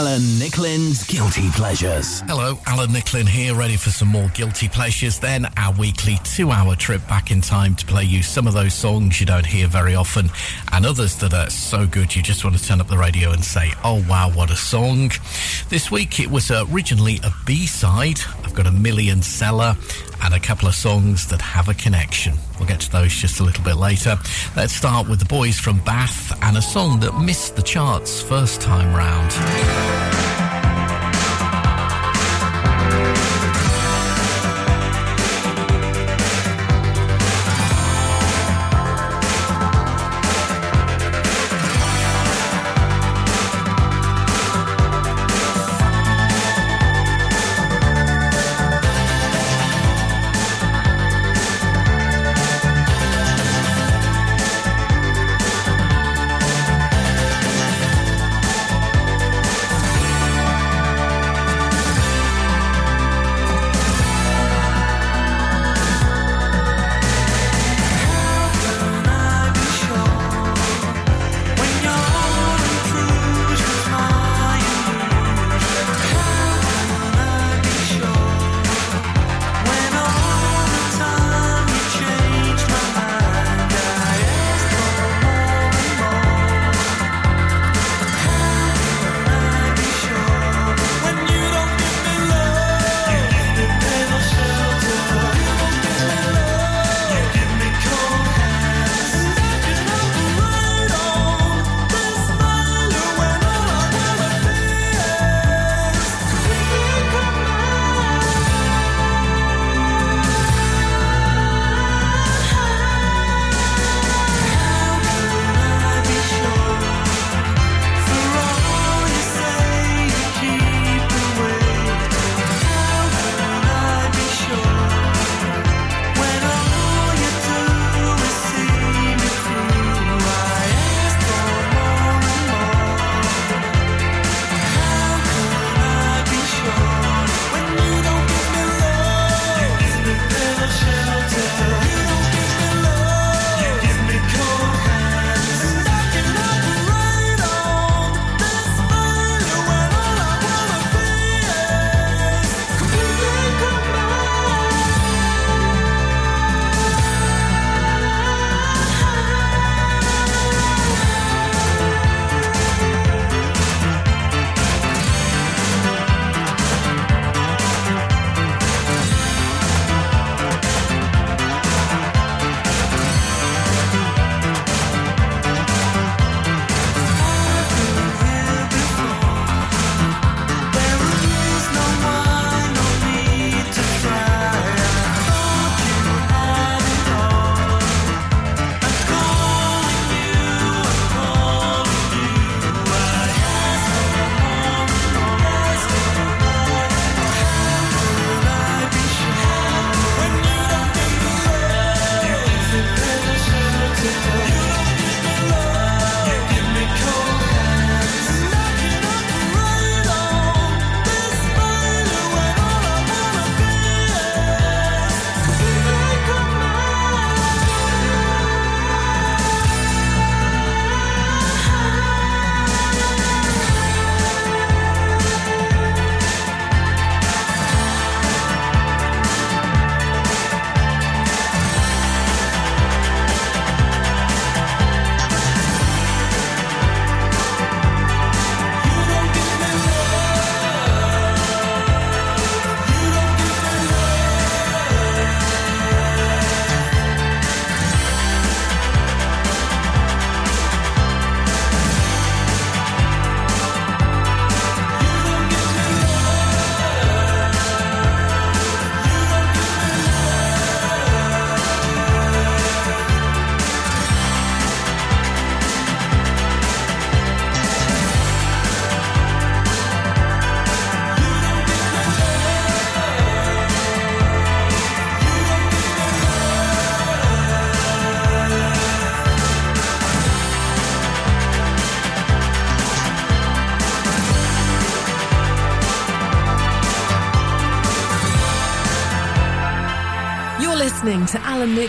Alan Nicklin's Guilty Pleasures. Hello, Alan Nicklin here, ready for some more Guilty Pleasures. Then our weekly two hour trip back in time to play you some of those songs you don't hear very often and others that are so good you just want to turn up the radio and say, oh wow, what a song. This week it was originally a B side. I've got a million seller and a couple of songs that have a connection. We'll get to those just a little bit later. Let's start with the boys from Bath and a song that missed the charts first time round.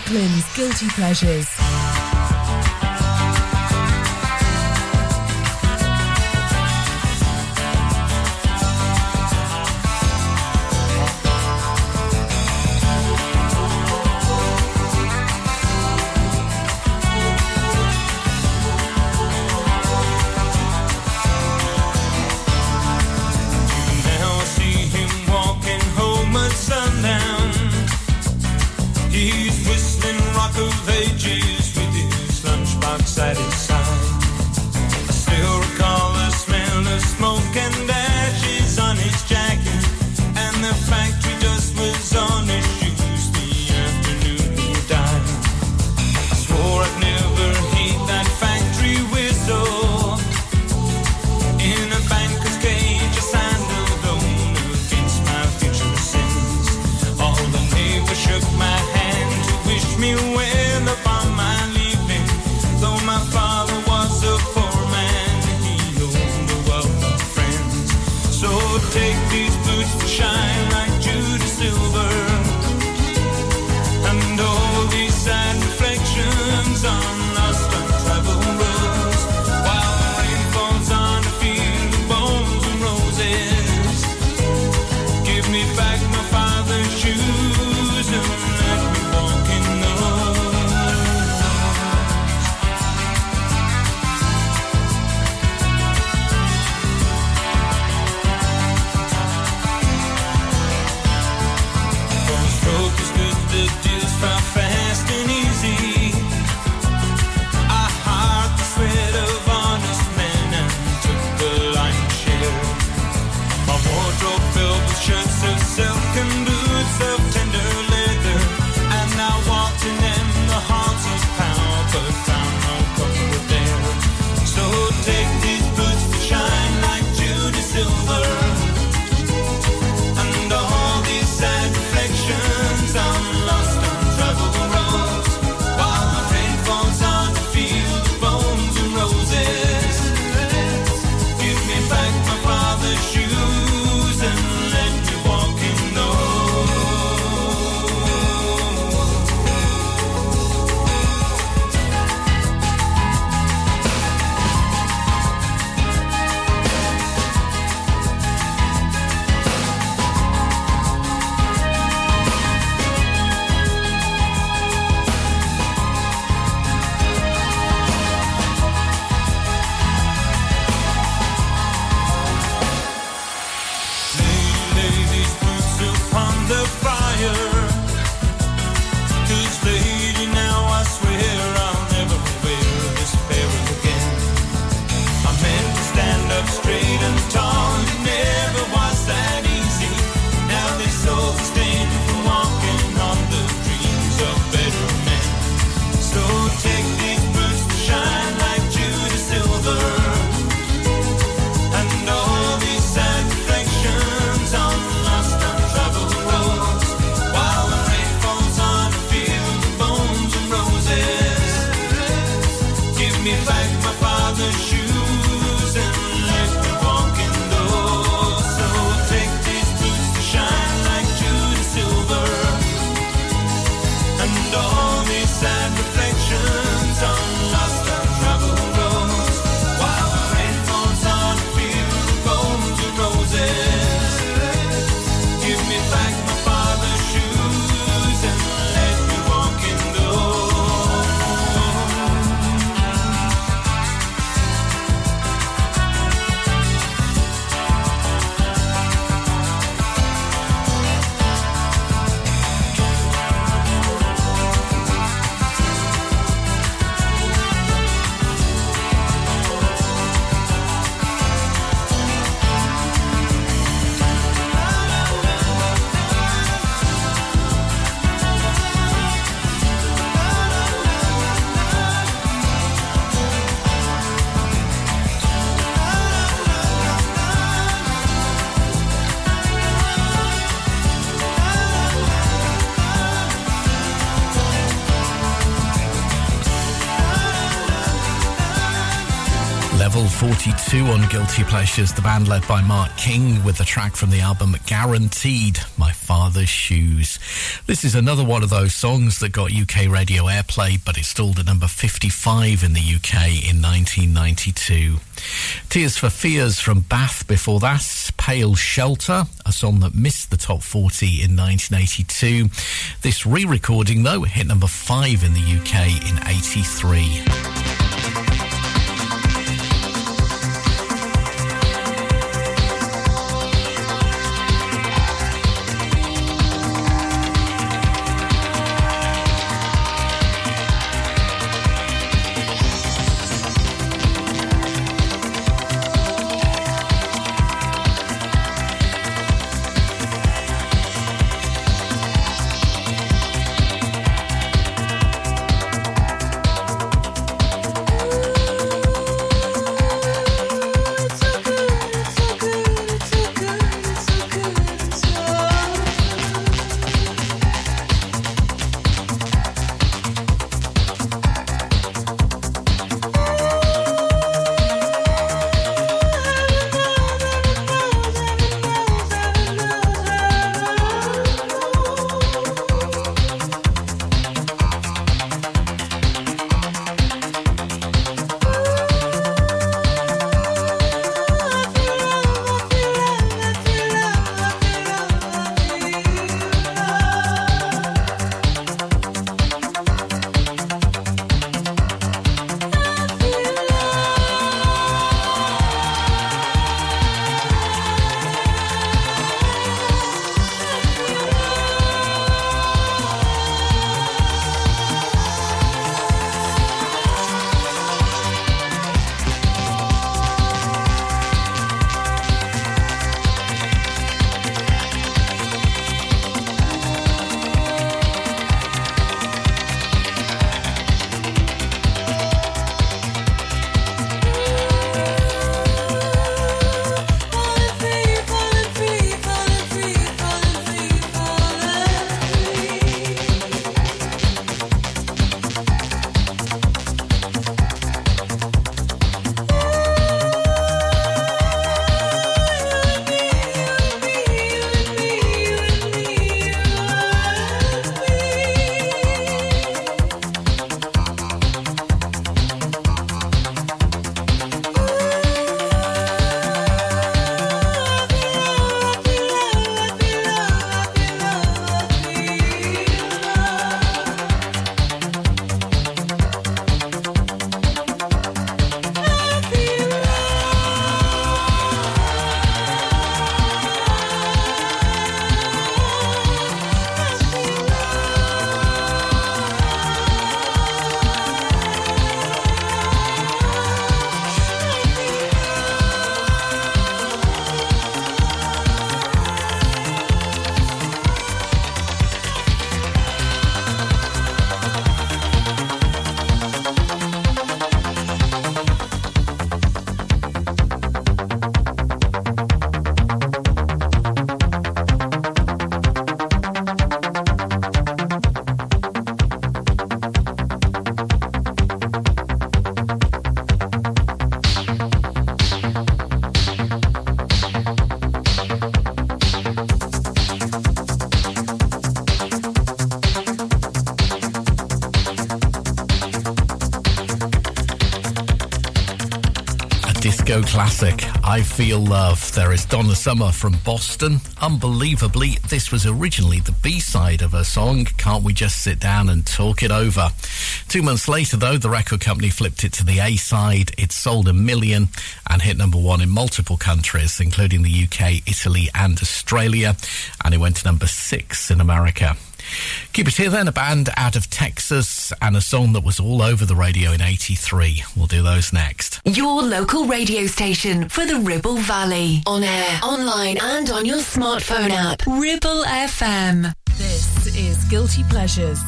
To Guilty Pleasures. On Guilty Pleasures, the band led by Mark King with the track from the album Guaranteed, My Father's Shoes. This is another one of those songs that got UK radio airplay, but it stalled at number 55 in the UK in 1992. Tears for Fears from Bath before that, Pale Shelter, a song that missed the top 40 in 1982. This re-recording though hit number 5 in the UK in 83. I Feel Love. There is Donna Summer from Boston. Unbelievably, this was originally the B side of her song, Can't We Just Sit Down and Talk It Over? Two months later, though, the record company flipped it to the A side. It sold a million and hit number one in multiple countries, including the UK, Italy, and Australia. And it went to number six in America. Keep it here then, a band out of Texas and a song that was all over the radio in 83. We'll do those next. Your local radio station for the Ribble Valley. On air, online, and on your smartphone app. Ribble FM. This is Guilty Pleasures.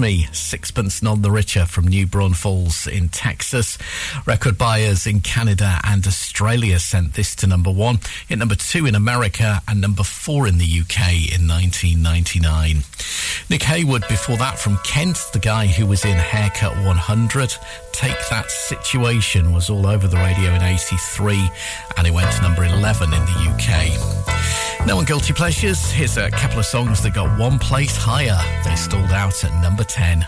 Me, Sixpence None the Richer from New Braunfels in Texas. Record buyers in Canada and Australia sent this to number one, hit number two in America, and number four in the UK in 1999. Nick Heyward before that from Kent, the guy who was in Haircut 100. Take That Situation was all over the radio in 83 and it went to number 11 in the UK. No one Guilty Pleasures, here's a couple of songs that got one place higher. They stalled out at number 10.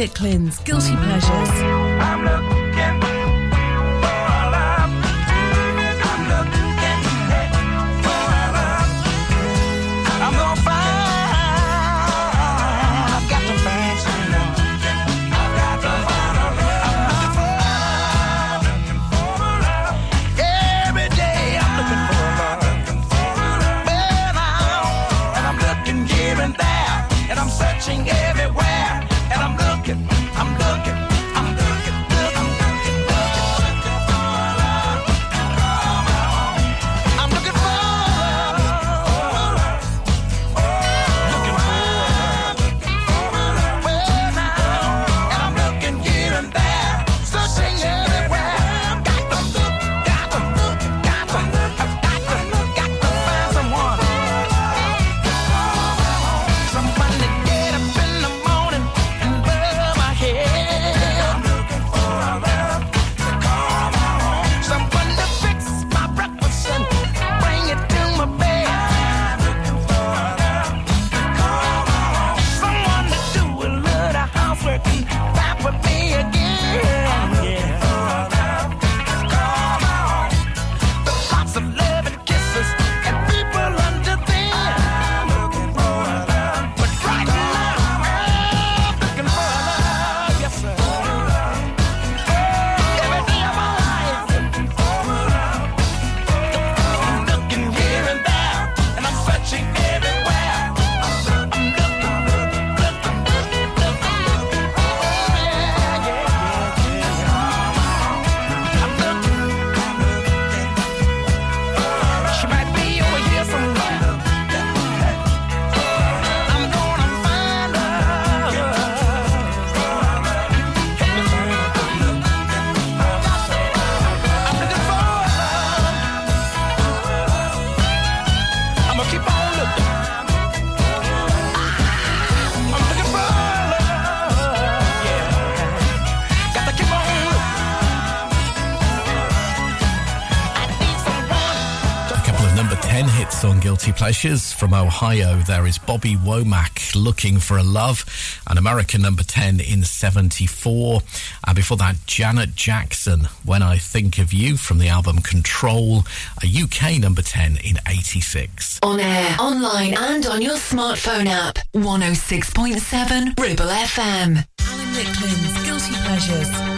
Nicklins, Guilty Pleasures. Pleasures. From Ohio, there is Bobby Womack, Looking for a Love, an American number 10 in 74. And before that, Janet Jackson, When I Think of You, from the album Control, a UK number 10 in 86. On air, online, and on your smartphone app. 106.7 Ribble FM. Alan Nicklin's Guilty Pleasures.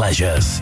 Pleasures.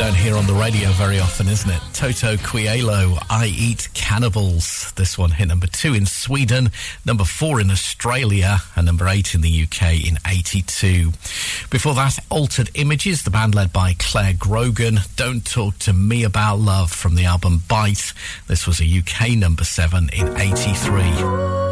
Don't hear on the radio very often, isn't it? Toto Coelho, I Eat Cannibals. This one hit number two in Sweden, number four in Australia, and number eight in the UK in 82. Before that, Altered Images, the band led by Clare Grogan. Don't Talk to Me About Love from the album Bite. This was a UK number seven in 83.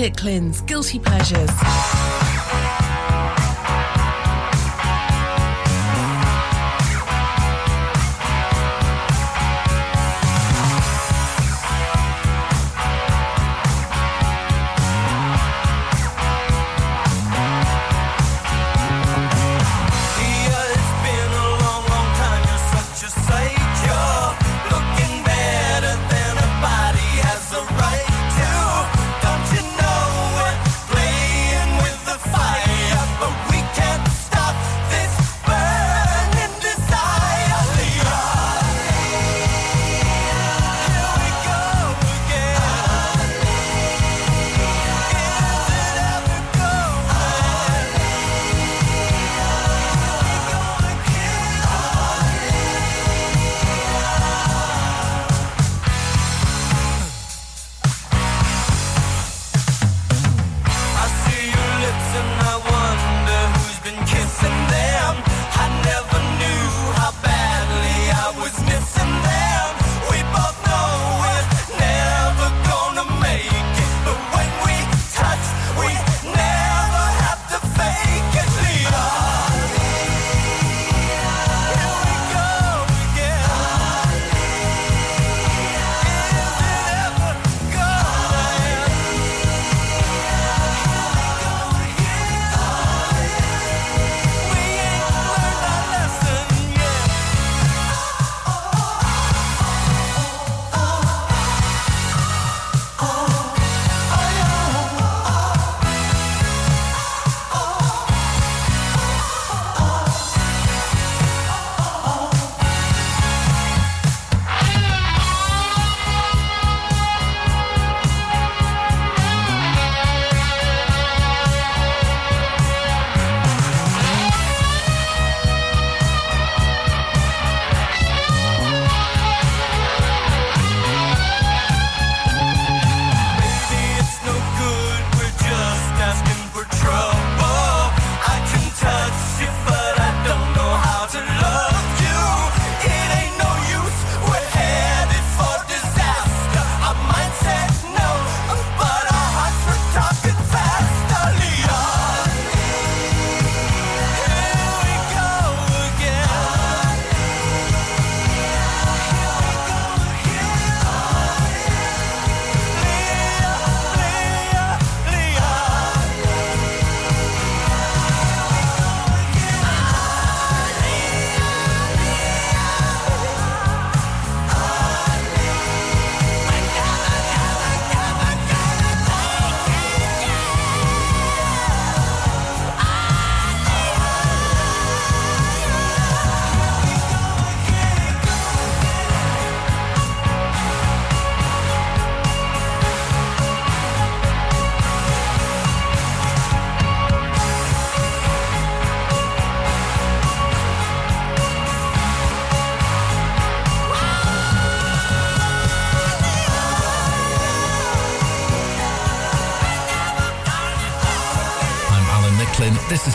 Nicklins, Guilty Pleasures.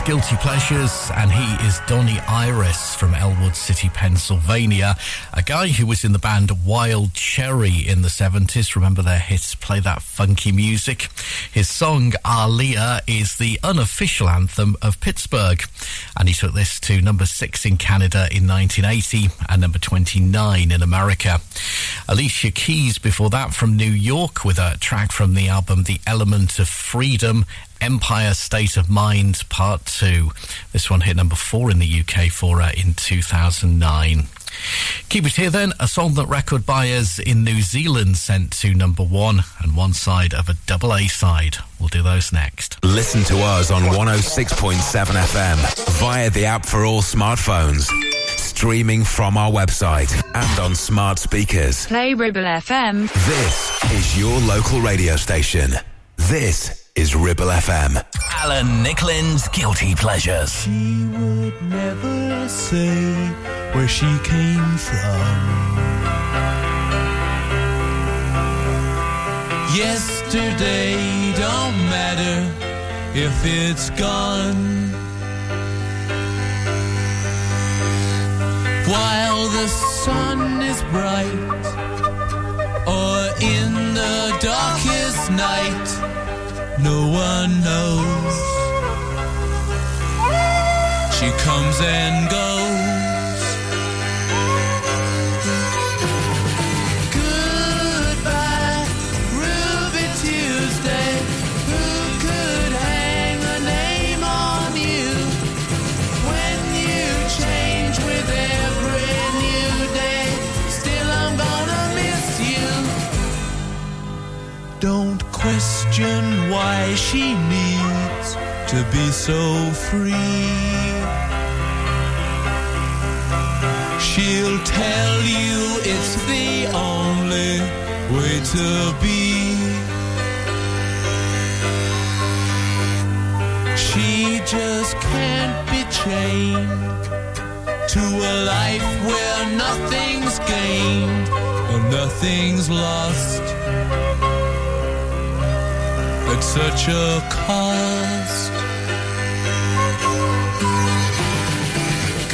Guilty Pleasures, and he is Donnie Iris from Ellwood City, Pennsylvania. A guy who was in the band Wild Cherry in the 70s. Remember their hits, Play That Funky Music? His song, Aaliyah, is the unofficial anthem of Pittsburgh. And he took this to number six in Canada in 1980 and number 29 in America. Alicia Keys before that from New York with a track from the album The Element of Freedom. Empire State of Mind Part 2. This one hit number 4 in the UK for her in 2009. Keep it here then, a song that record buyers in New Zealand sent to number 1 and one side of a double A side. We'll do those next. Listen to us on 106.7 FM via the app for all smartphones streaming from our website and on smart speakers. Play Ribble FM. This is your local radio station. This is Ribble FM. Alan Nicklin's Guilty Pleasures. She would never say where she came from. Yesterday don't matter if it's gone. While the sun is bright, or in the darkest night no one knows. She comes and goes. Goodbye, Ruby Tuesday. Who could hang a name on you when you change with every new day? Still, I'm gonna miss you. Don't question why she needs to be so free. She'll tell you it's the only way to be. She just can't be chained to a life where nothing's gained and nothing's lost at such a cost.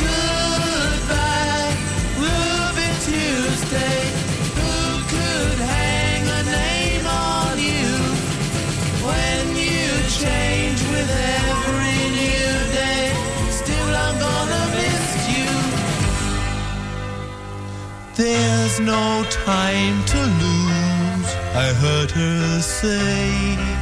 Goodbye, Tuesday. Who could hang a name on you when you change with every new day? Still, I'm gonna miss you. There's no time to lose, I heard her say.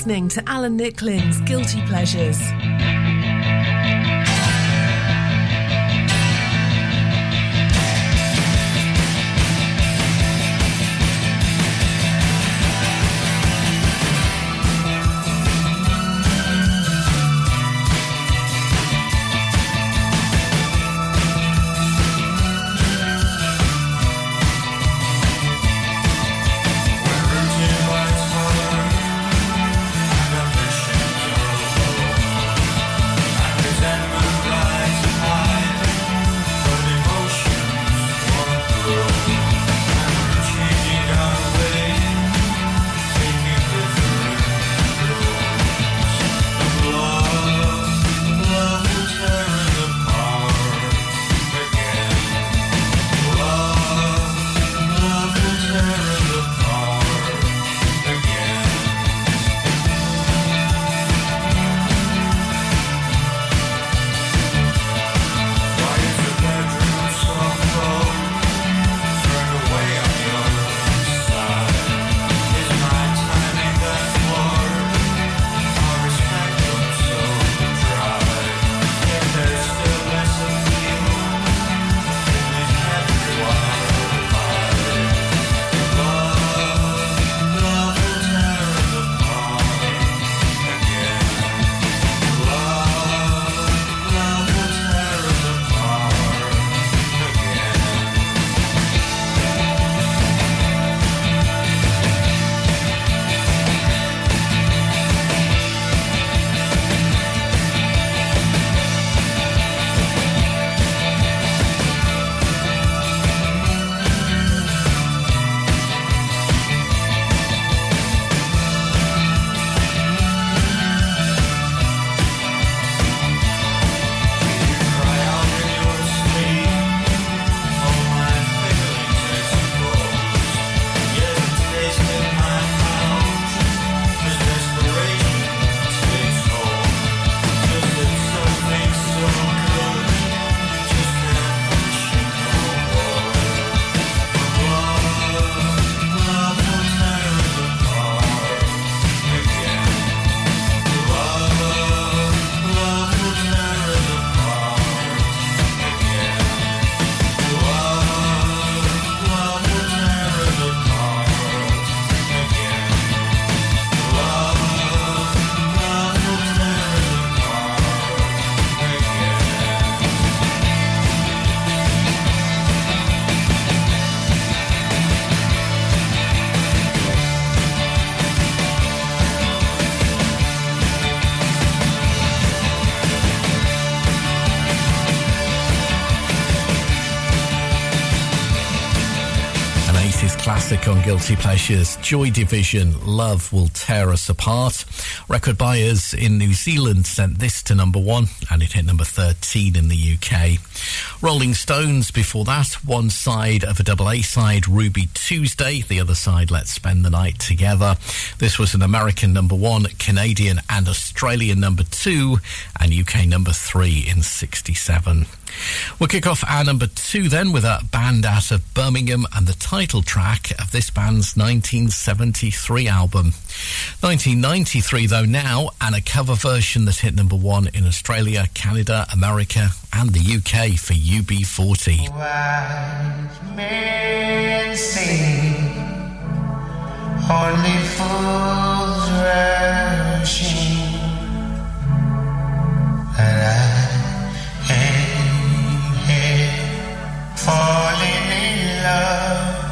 Listening to Alan Nicklin's Guilty Pleasures. Guilty Pleasures. Joy Division, Love Will Tear Us Apart. Record buyers in New Zealand sent this to number one, and it hit number 13 in the UK. Rolling Stones before that, one side of a double A side, Ruby Tuesday, the other side, Let's Spend the Night Together. This was an American number one, Canadian and Australian number two, and UK number three in 67. We'll kick off our number two then with a band out of Birmingham and the title track of this band's 1973 album. 1993 though now, and a cover version that hit number one in Australia, Canada, America, and the UK for UB40. Wise men say only fools rushing, and I here falling in love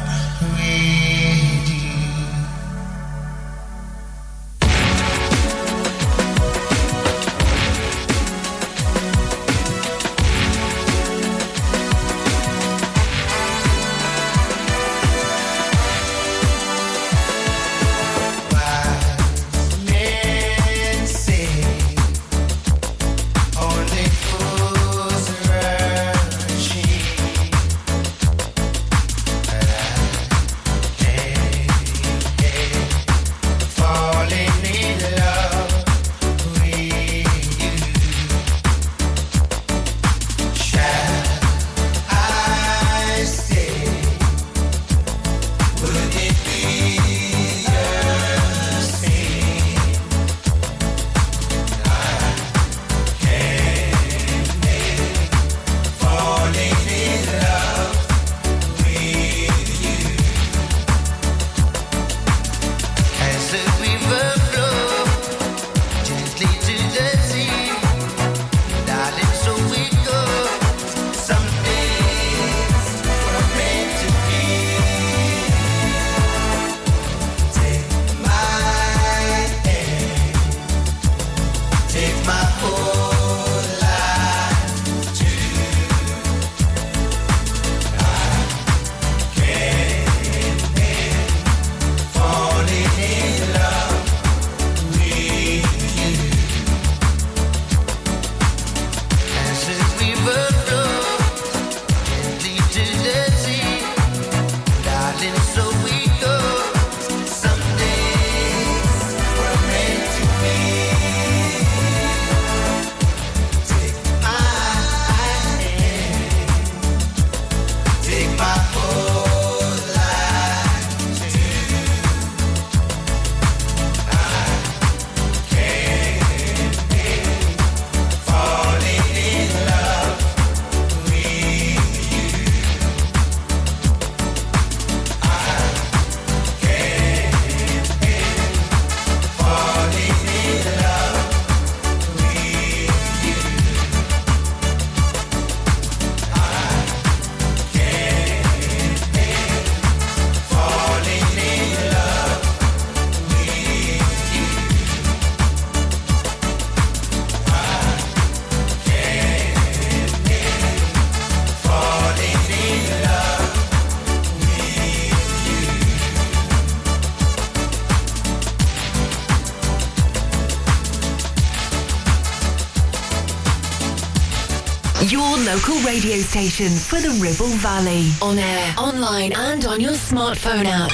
station for the Ribble Valley. On air, online, and on your smartphone app.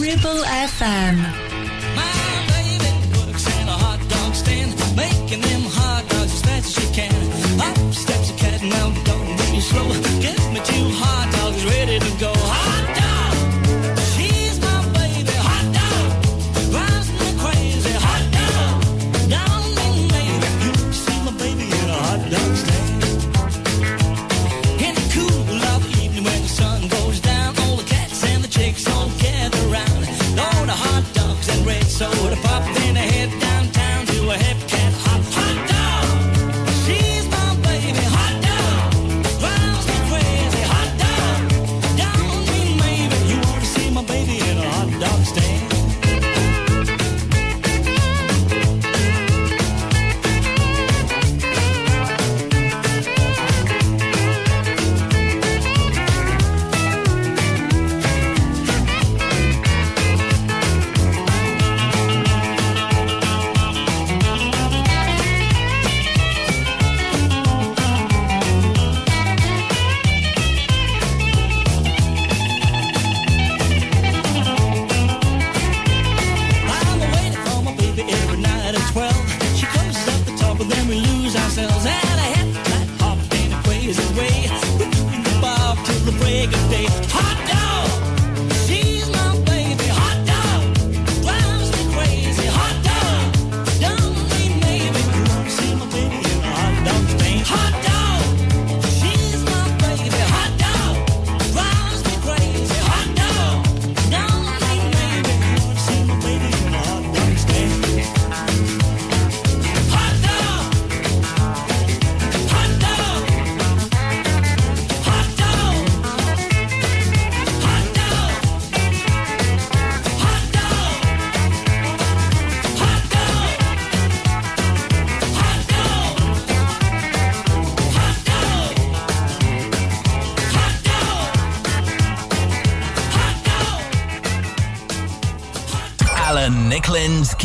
Ribble FM. My baby works in a hot dog stand, making them hot dogs as fast as she can. Up steps a cat, now don't move me slow.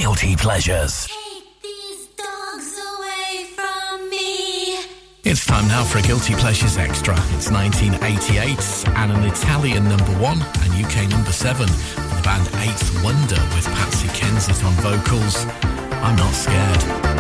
Guilty Pleasures. It's time now for a Guilty Pleasures Extra. It's 1988 and an Italian number one and UK number seven. The band Eighth Wonder with Patsy Kensit on vocals. I'm not scared.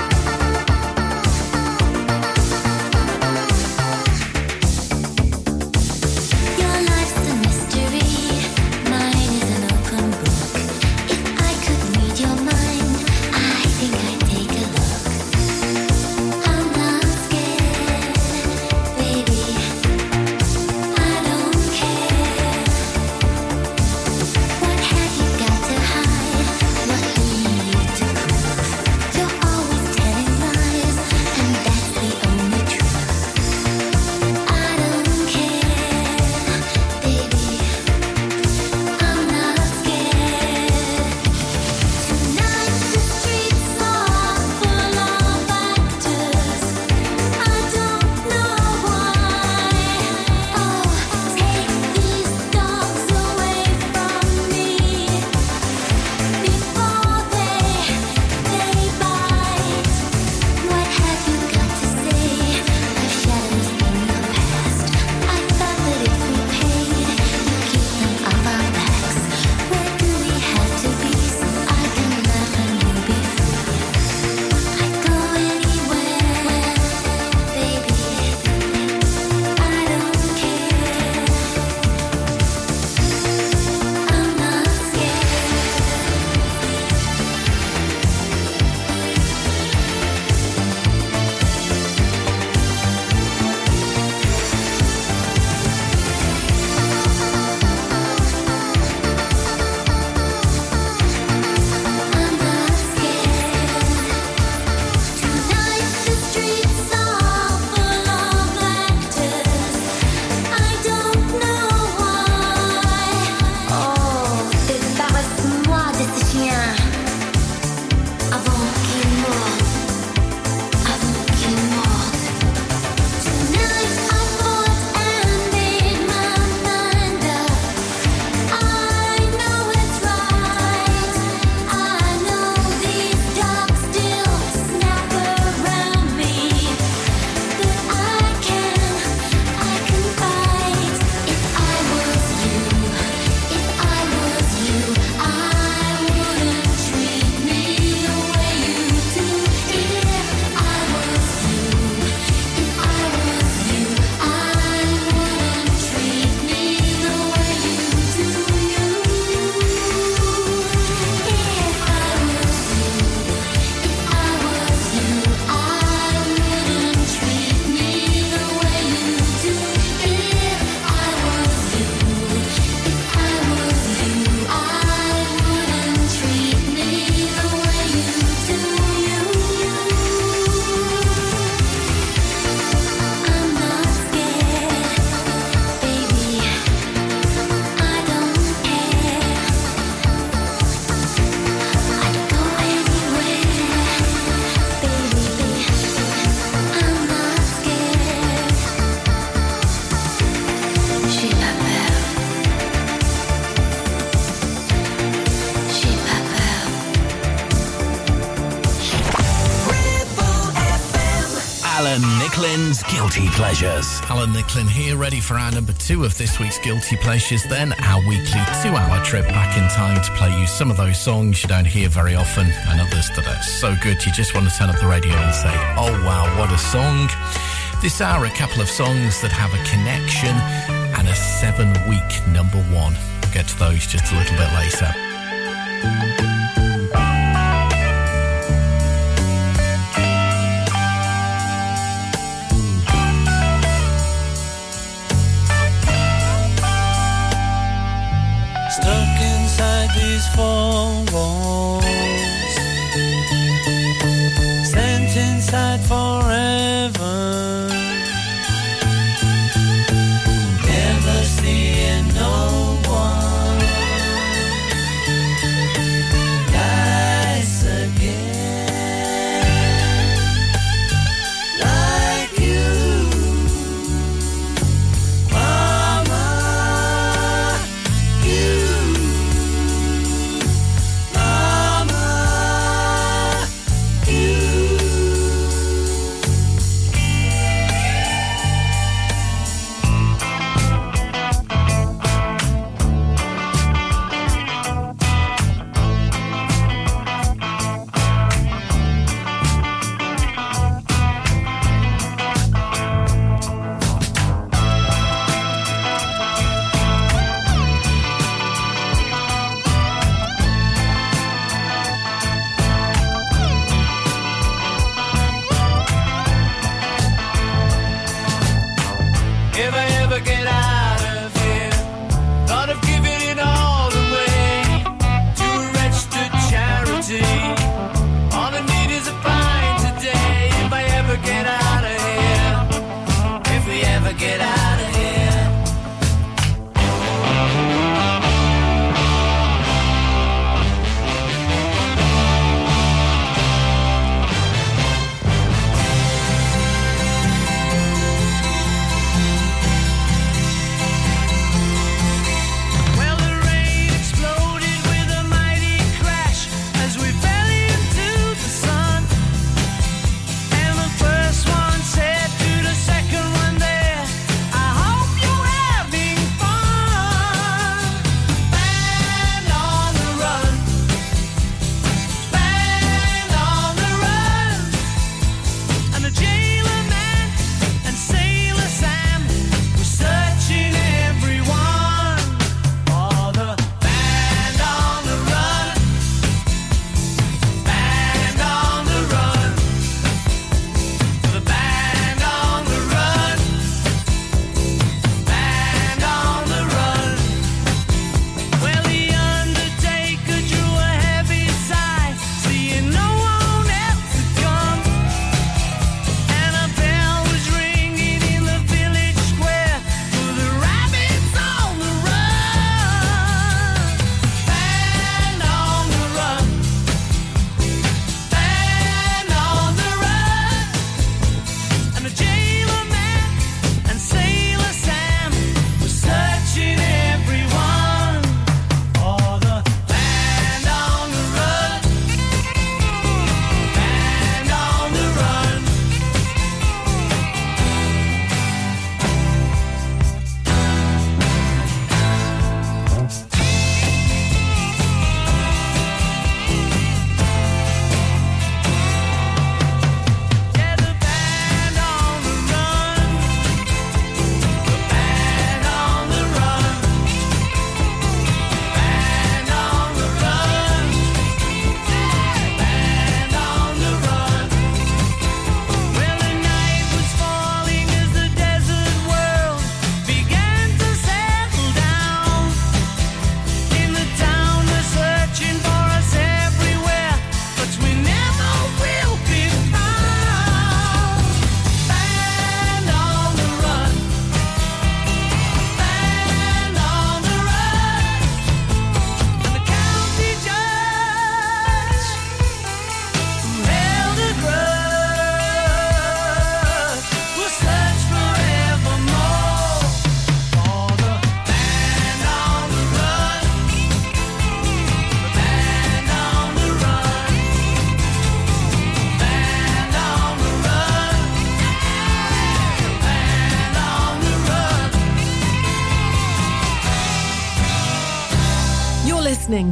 Alan Nicklin's Guilty Pleasures. Alan Nicklin here, ready for our number two of this week's Guilty Pleasures. Then our weekly two hour trip back in time to play you some of those songs you don't hear very often and others that are so good you just want to turn up the radio and say, oh wow, what a song. This hour, a couple of songs that have a connection and a seven week number one. We'll get to those just a little bit later. Inside these four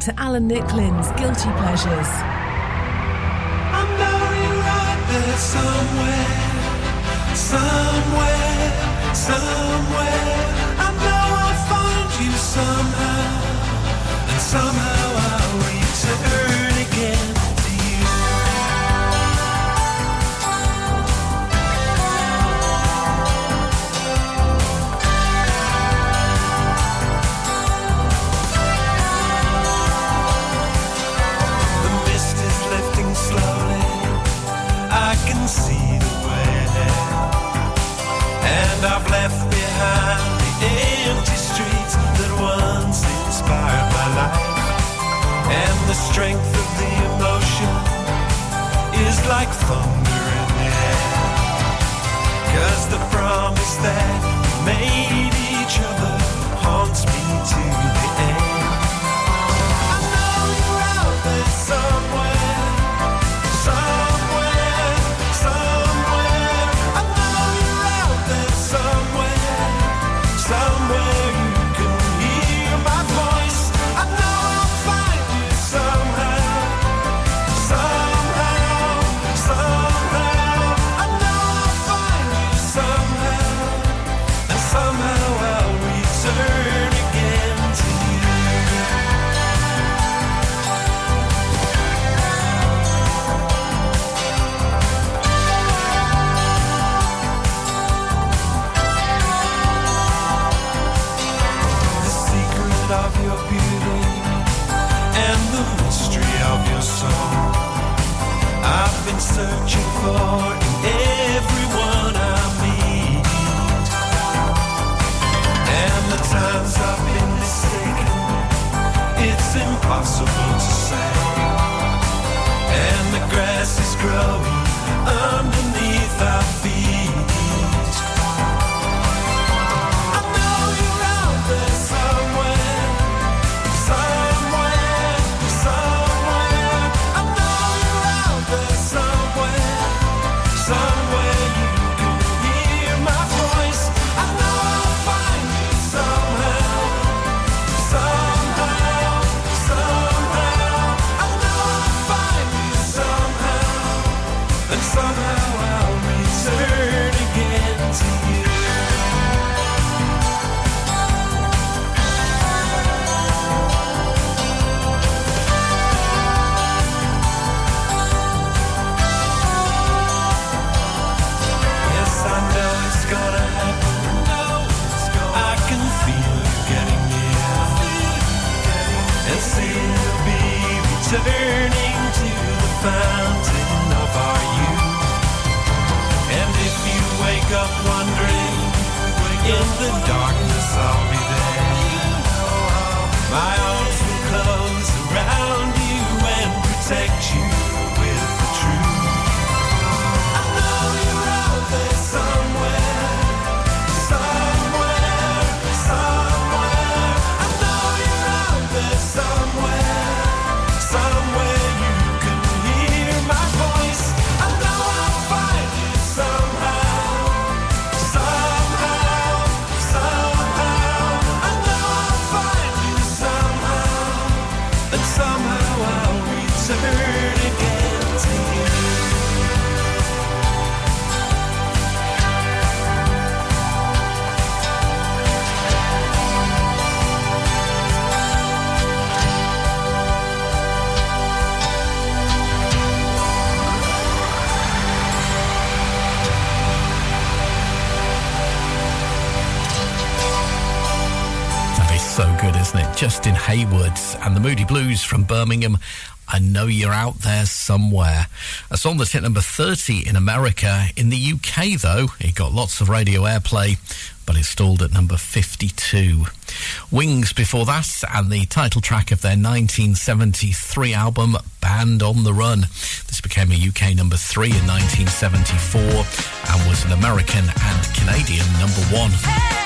to Alan Nicklin's Guilty Pleasures. I'm right there somewhere, somewhere, somewhere. I know I you somehow, and somehow. like thunder in the head. Cause the promise that we made each other haunts me too. Birds and the Moody Blues from Birmingham. I know you're out there somewhere. A song that hit number 30 in America. In the UK, though, it got lots of radio airplay, but it stalled at number 52. Wings before that, and the title track of their 1973 album, Band on the Run. This became a UK number three in 1974 and was an American and Canadian number one. Hey!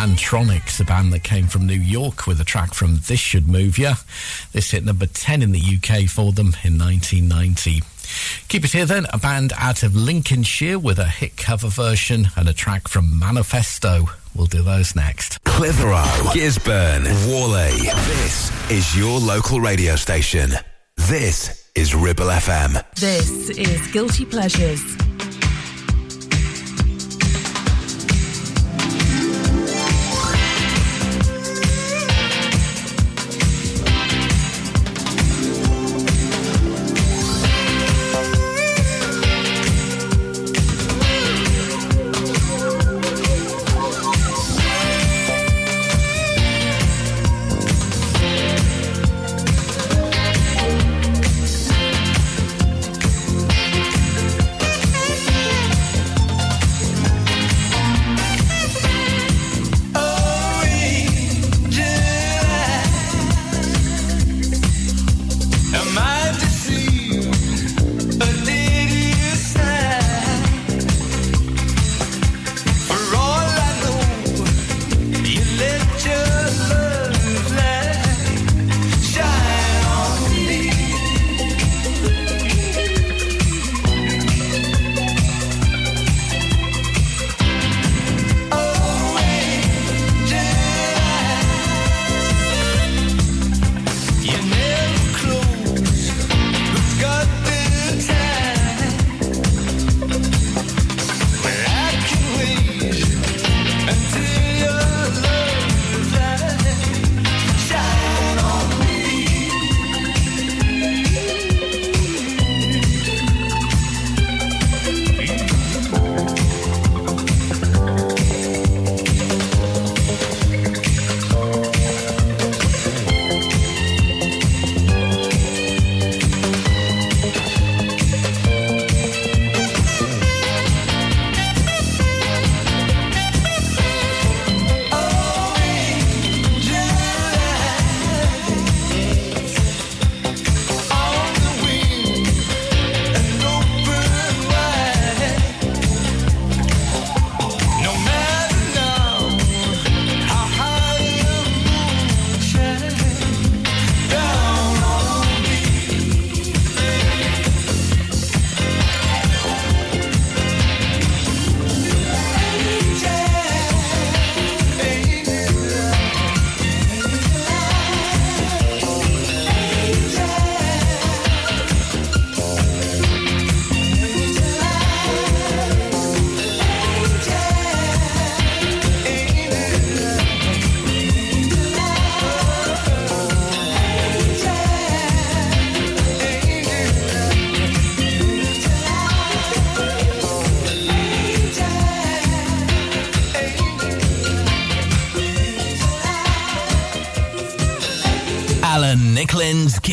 Mantronix, a band that came from New York with a track from This Should Move Ya. This hit number 10 in the UK for them in 1990. Keep it here then, a band out of Lincolnshire with a hit cover version and a track from Manifesto. We'll do those next. Clitheroe, Gisburn, Whalley. This is your local radio station. This is Ribble FM. This is Guilty Pleasures.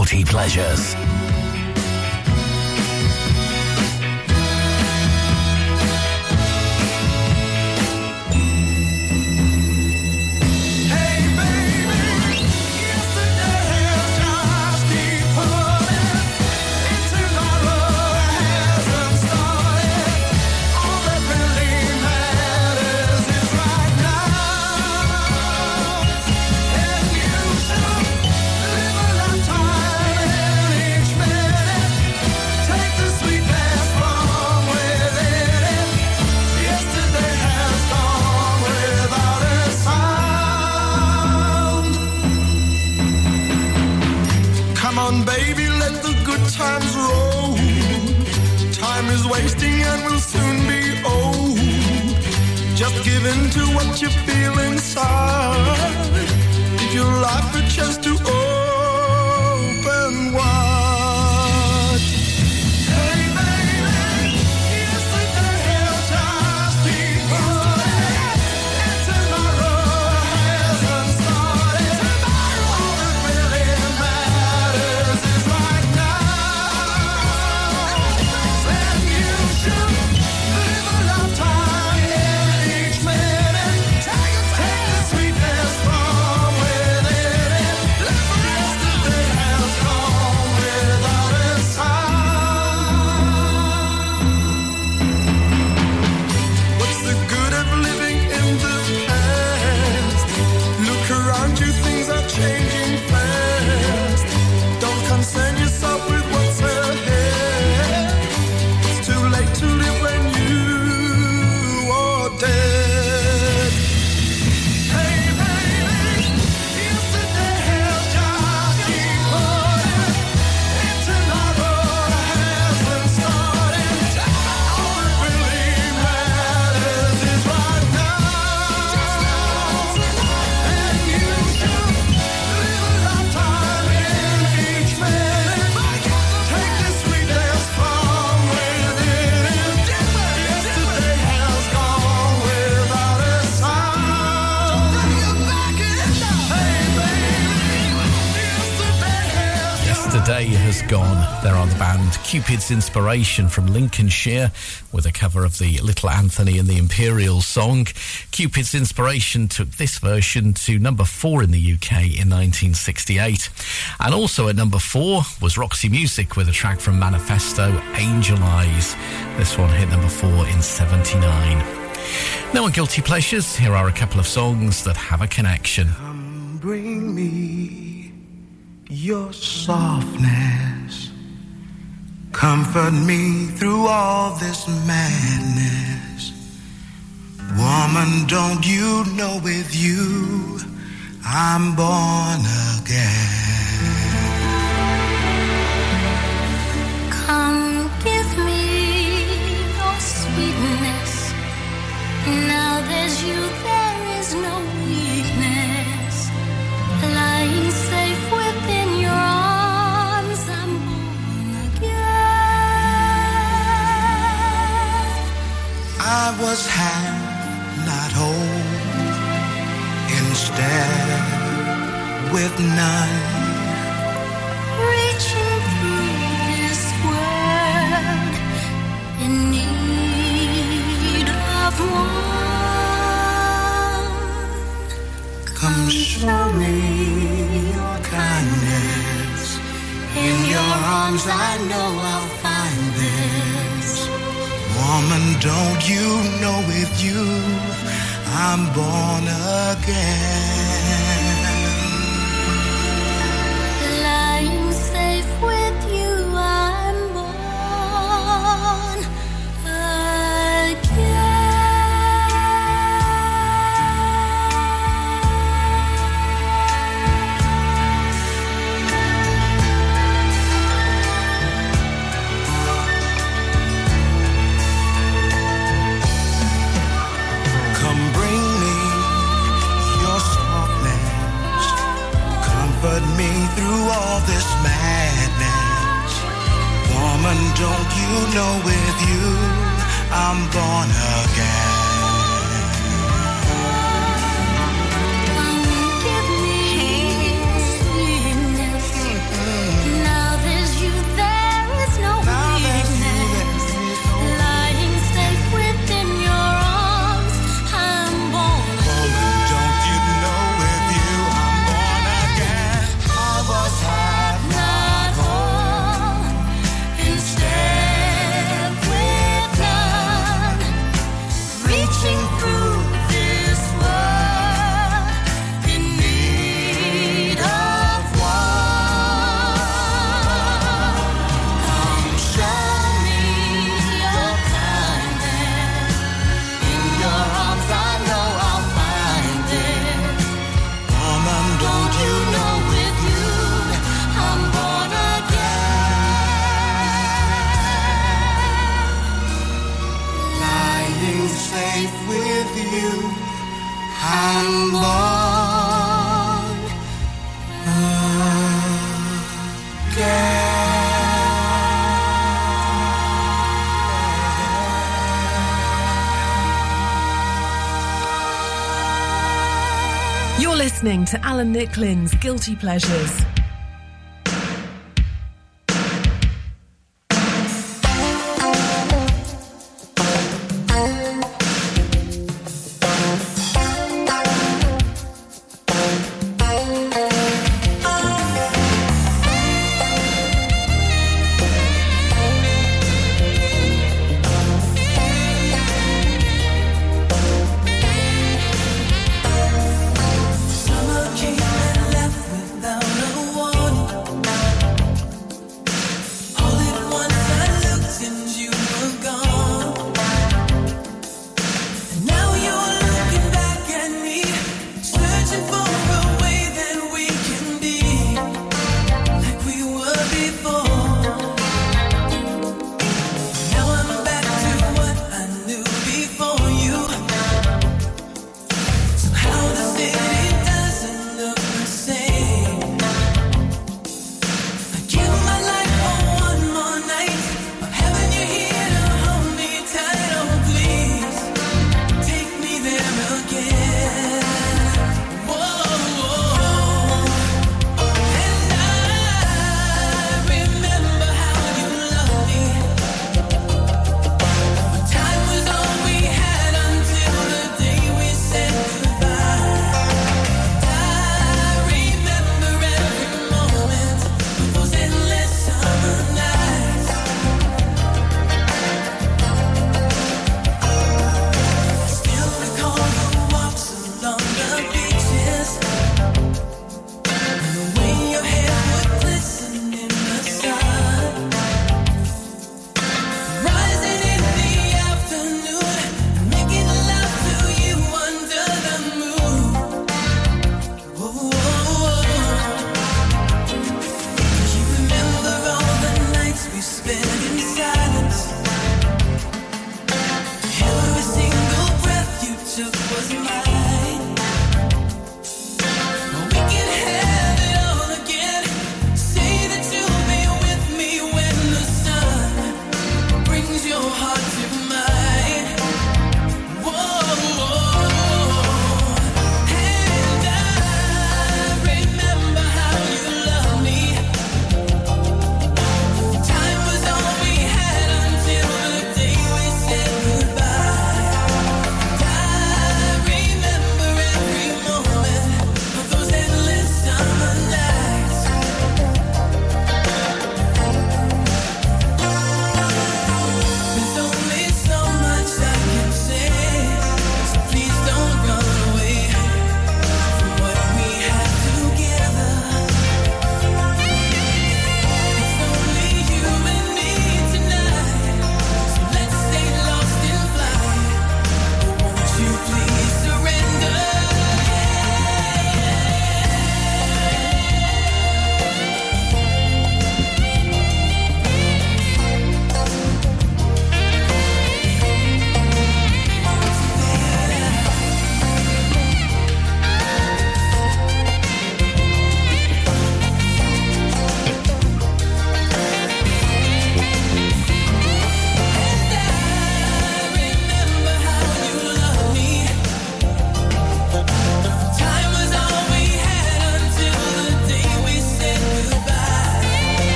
Guilty Pleasures. Cupid's Inspiration from Lincolnshire with a cover of the Little Anthony and the Imperial song. Cupid's Inspiration took this version to number four in the UK in 1968. And also at number four was Roxy Music with a track from Manifesto, Angel Eyes. This one hit number four in 79. Now on Guilty Pleasures, here are a couple of songs that have a connection. Bring me your softness. Comfort me through all this madness. Woman, don't you know with you I'm born again? Come give me your sweetness. Now there's you, there is no weakness. Lying safe I was half, not whole. Instead, with none. Reaching through this world in need of one. Come show me your kindness. In your arms, I know I'll find this. Woman, don't you know with you, I'm born again. Through all this madness. Woman, don't you know with you I'm born again? To Alan Nicklin's Guilty Pleasures.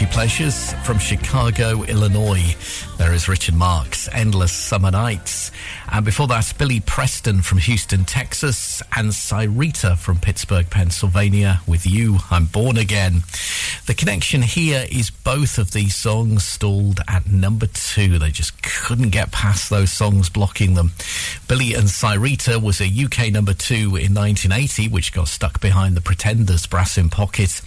guilty pleasures from Chicago, Illinois. There is Richard Marx, Endless Summer Nights. And before that, Billy Preston from Houston, Texas, and Syreeta from Pittsburgh, Pennsylvania, with You, I'm Born Again. The connection here is both of these songs stalled at number two. They just couldn't get past those songs blocking them. Billy and Syreeta was a UK number two in 1980, which got stuck behind the Pretenders' Brass in Pocket.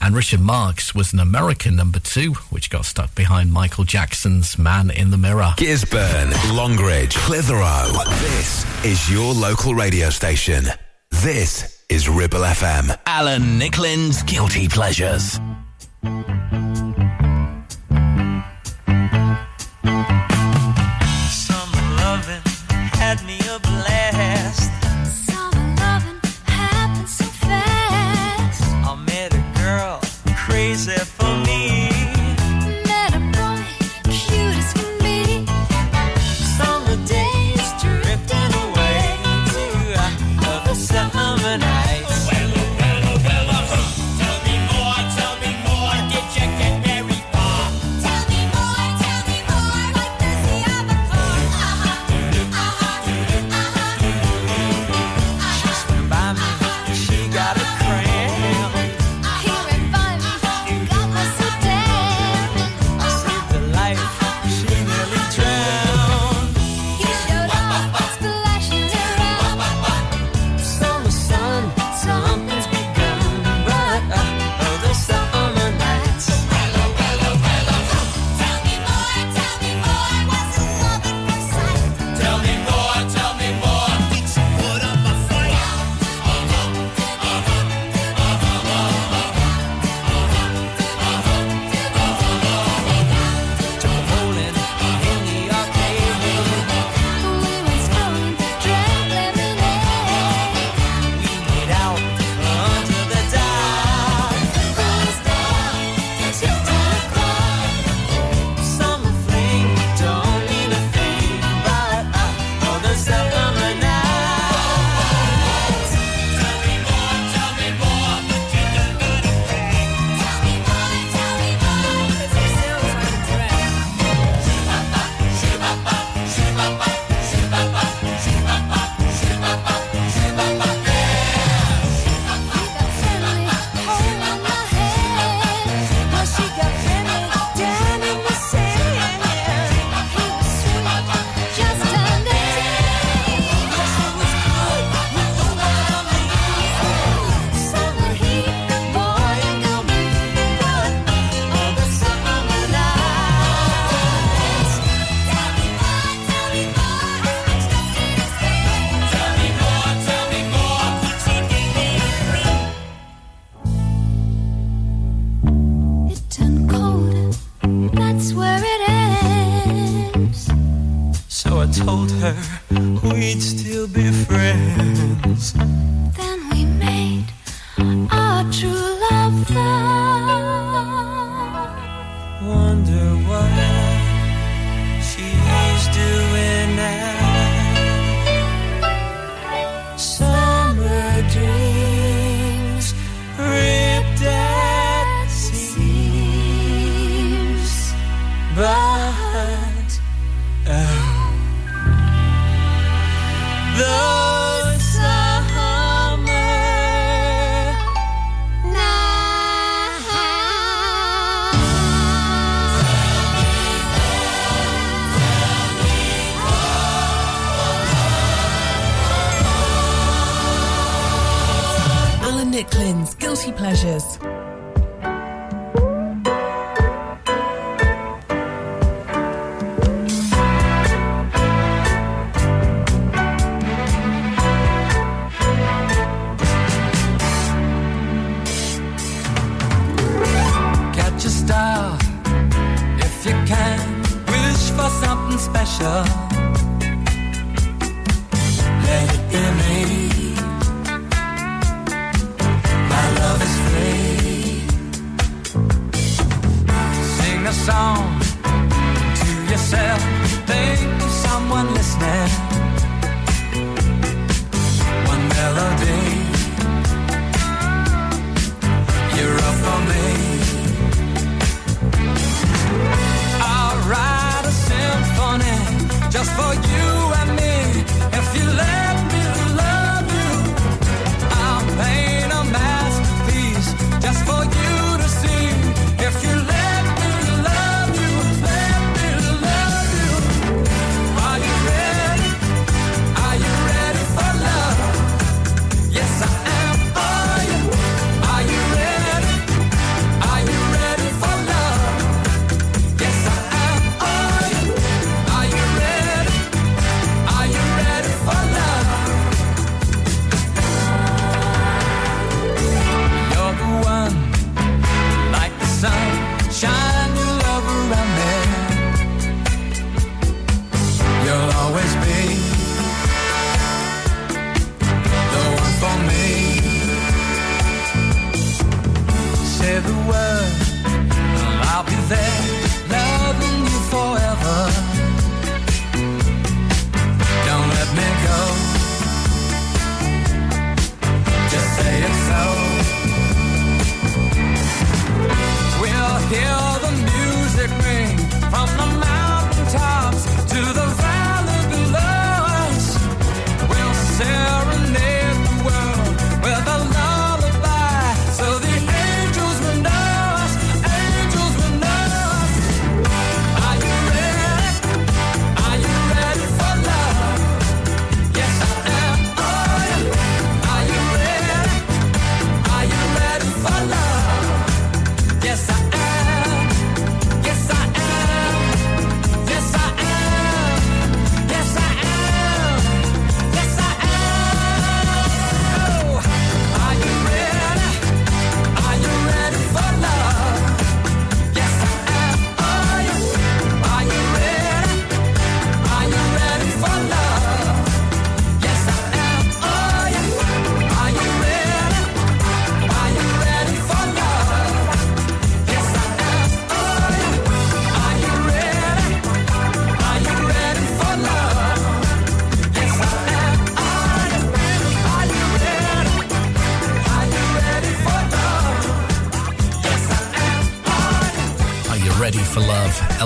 And Richard Marx was an American number two, which got stuck behind Michael Jackson's Man in the Mirror. Gisburn, Longridge, Clitheroe. This is your local radio station. This is Ribble FM. Alan Nicklin's Guilty Pleasures.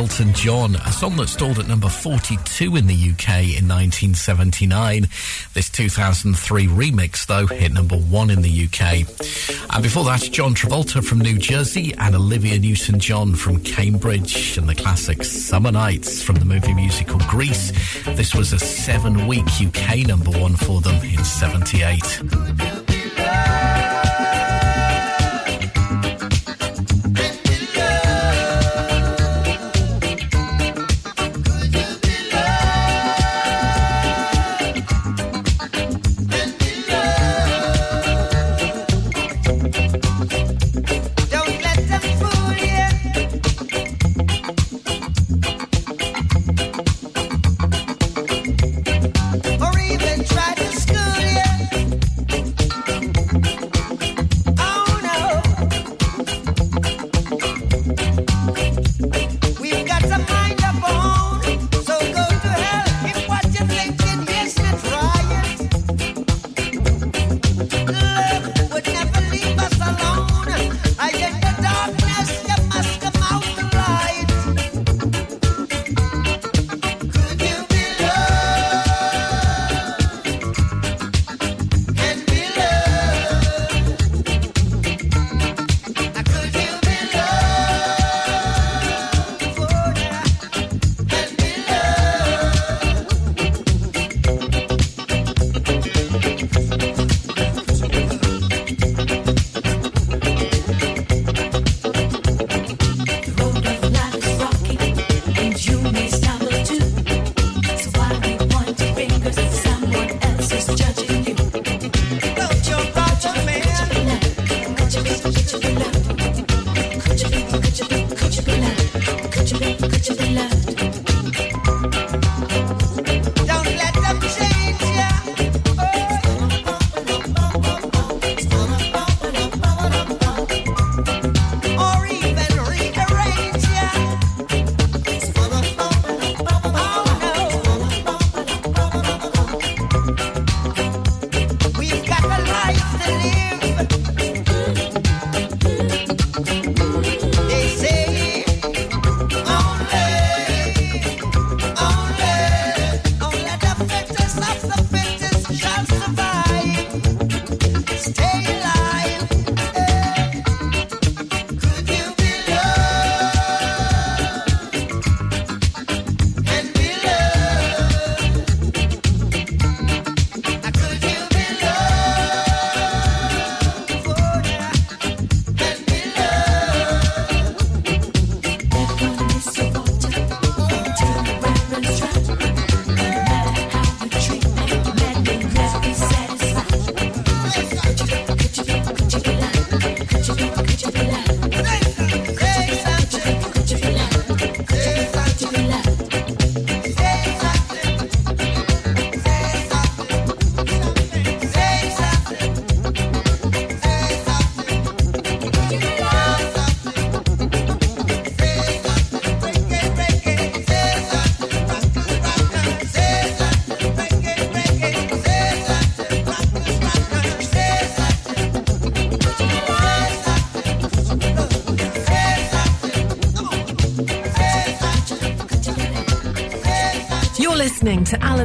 Elton John, a song that stalled at number 42 in the UK in 1979. This 2003 remix, though, hit number one in the UK. And before that, John Travolta from New Jersey and Olivia Newton John from Cambridge, and the classic Summer Nights from the movie musical Grease. This was a seven week UK number one for them in 78.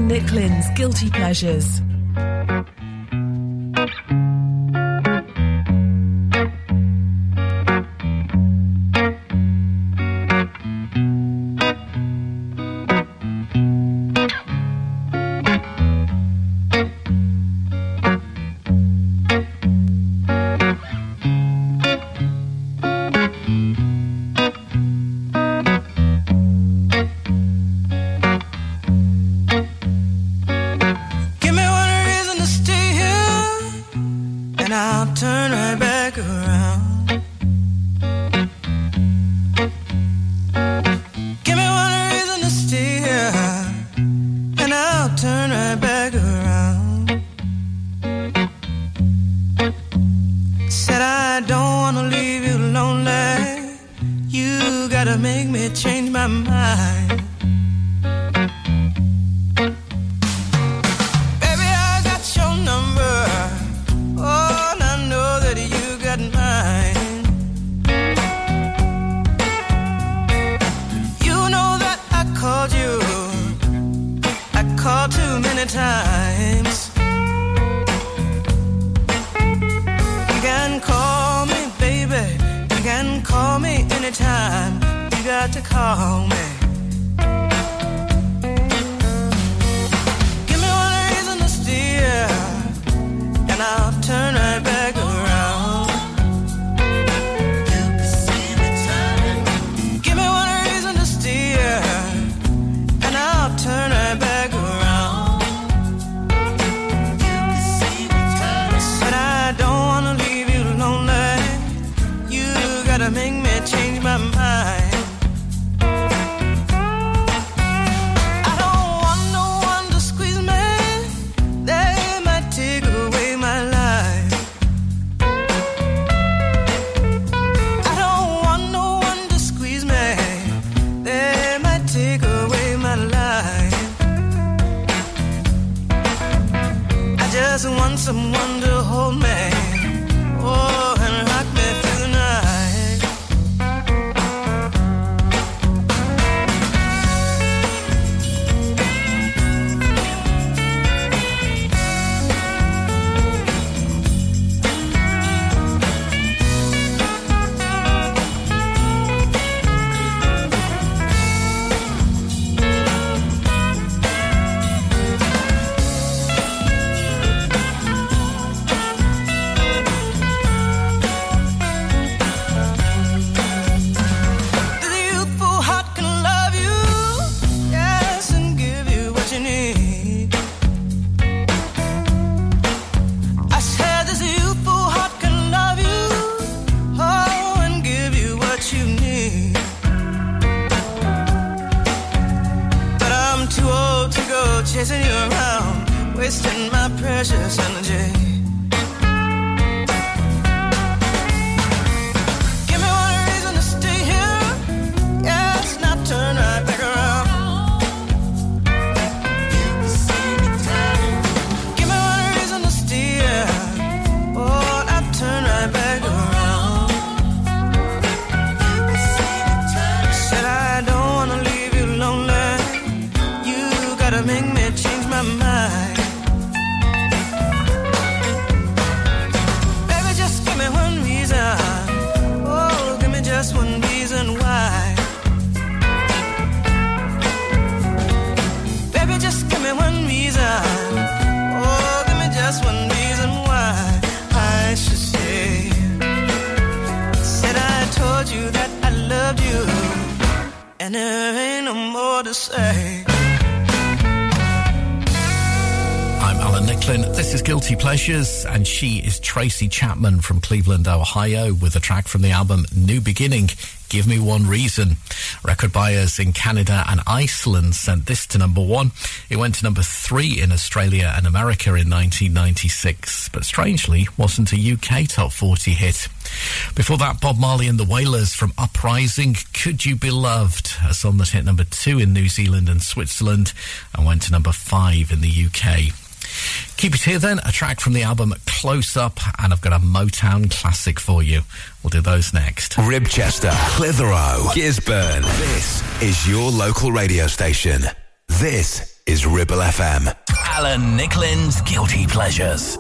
Nicklin's Guilty Pleasures. And she is Tracy Chapman from Cleveland, Ohio, with a track from the album New Beginning. Give Me One Reason. Record buyers in Canada and Iceland sent this to number one. It went to number three in Australia and America in 1996, but strangely wasn't a UK top 40 hit. Before that, Bob Marley and the Wailers from Uprising, Could You Be Loved? A song that hit number two in New Zealand and Switzerland and went to number five in the UK. Keep it here then, a track from the album Close Up, and I've got a Motown classic for you. We'll do those next. Ribchester, Clitheroe, Gisburn. This is your local radio station. This is Ribble FM. Alan Nicklin's Guilty Pleasures.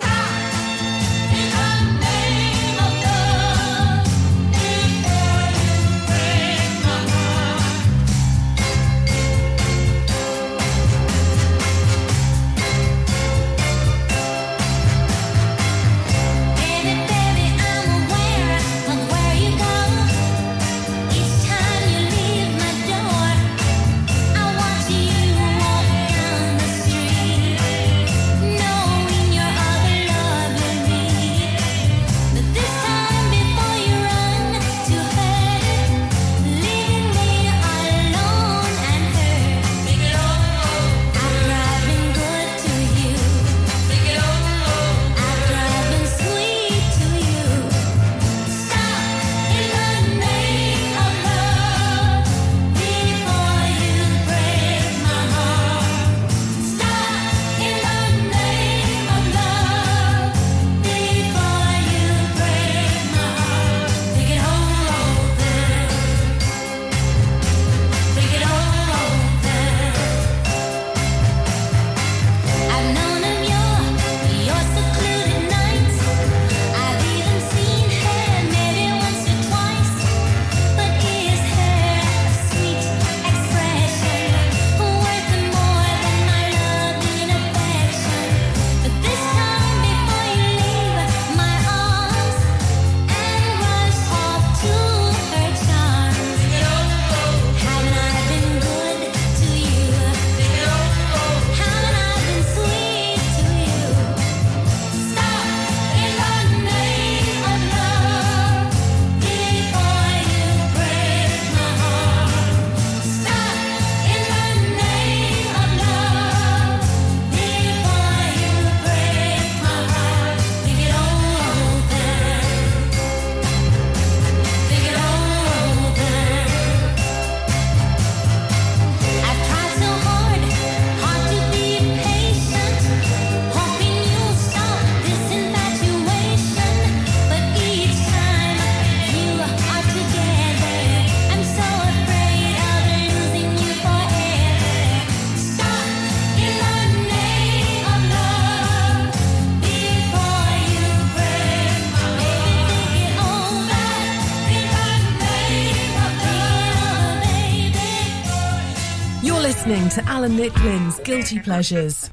To Alan Nicklin's Guilty Pleasures.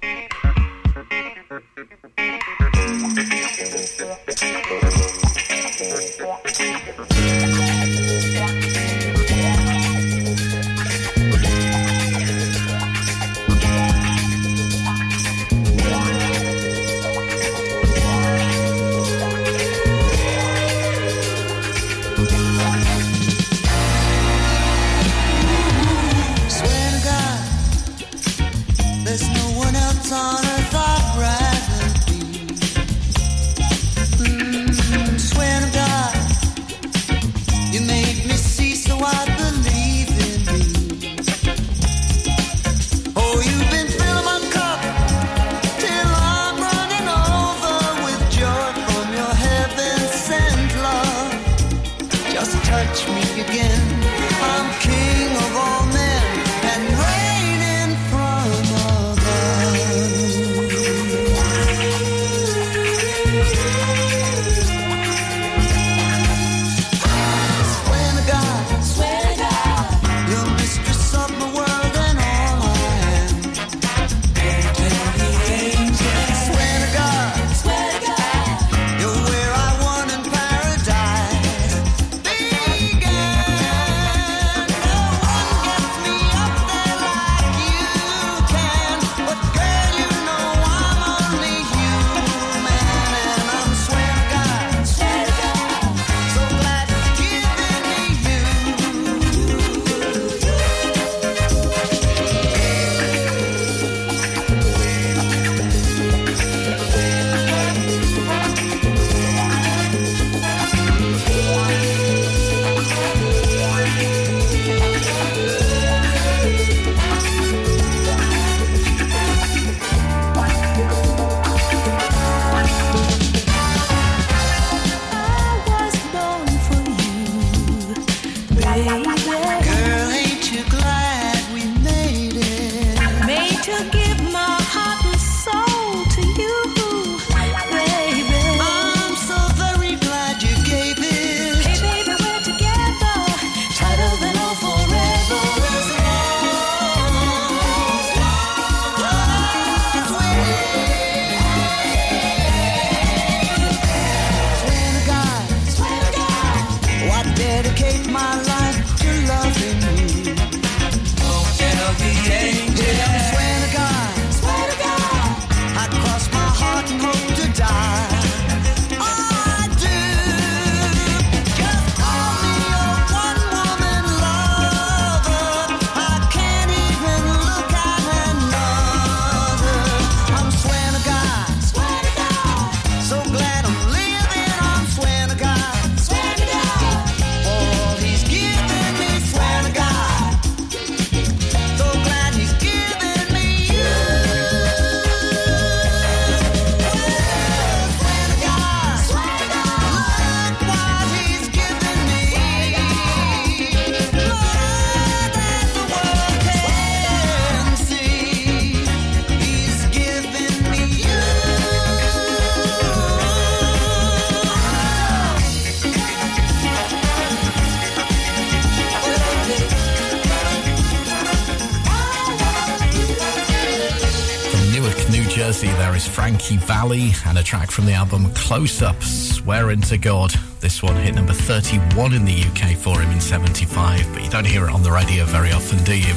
Valli and a track from the album Close Up, Swearing to God. This one hit number 31 in the UK for him in 75, but you don't hear it on the radio very often, do you?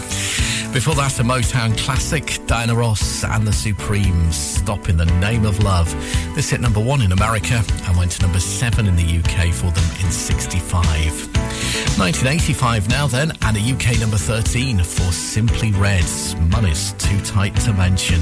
Before that, a Motown classic, Diana Ross and the Supremes, Stop in the Name of Love. This hit number one in America and went to number seven in the UK for them in 65. 1985 now then, and a UK number 13 for Simply Red's Money's Too Tight to Mention.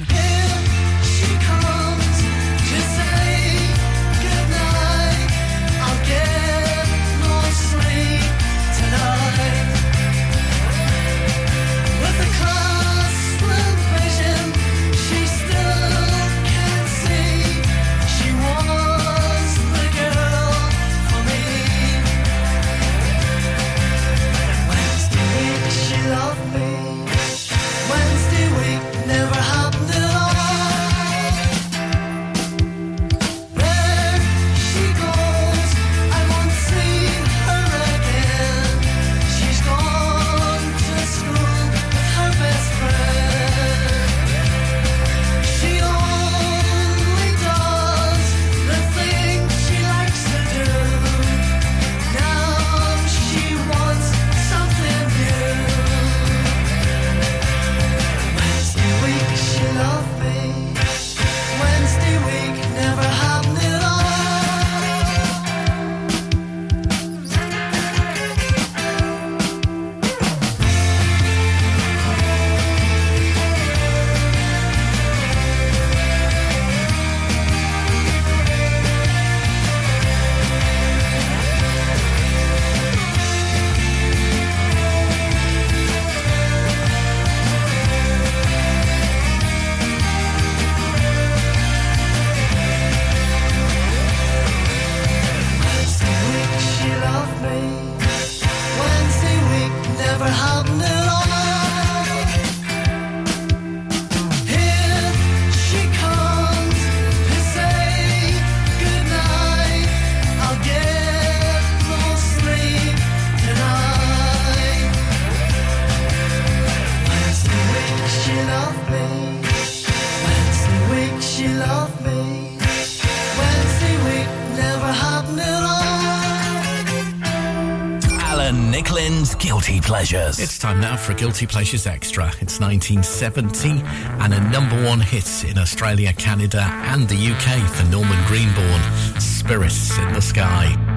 Time now for a Guilty Pleasures Extra. It's 1970 and a number one hit in Australia, Canada, and the UK for Norman Greenbaum. Spirits in the Sky.